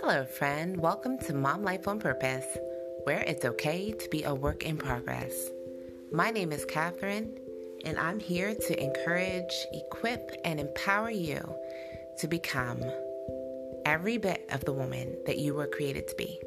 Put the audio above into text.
Hello, friend. Welcome to Mom Life on Purpose, where it's okay to be a work in progress. My name is Catherine, and I'm here to encourage, equip, and empower you to become every bit of the woman that you were created to be.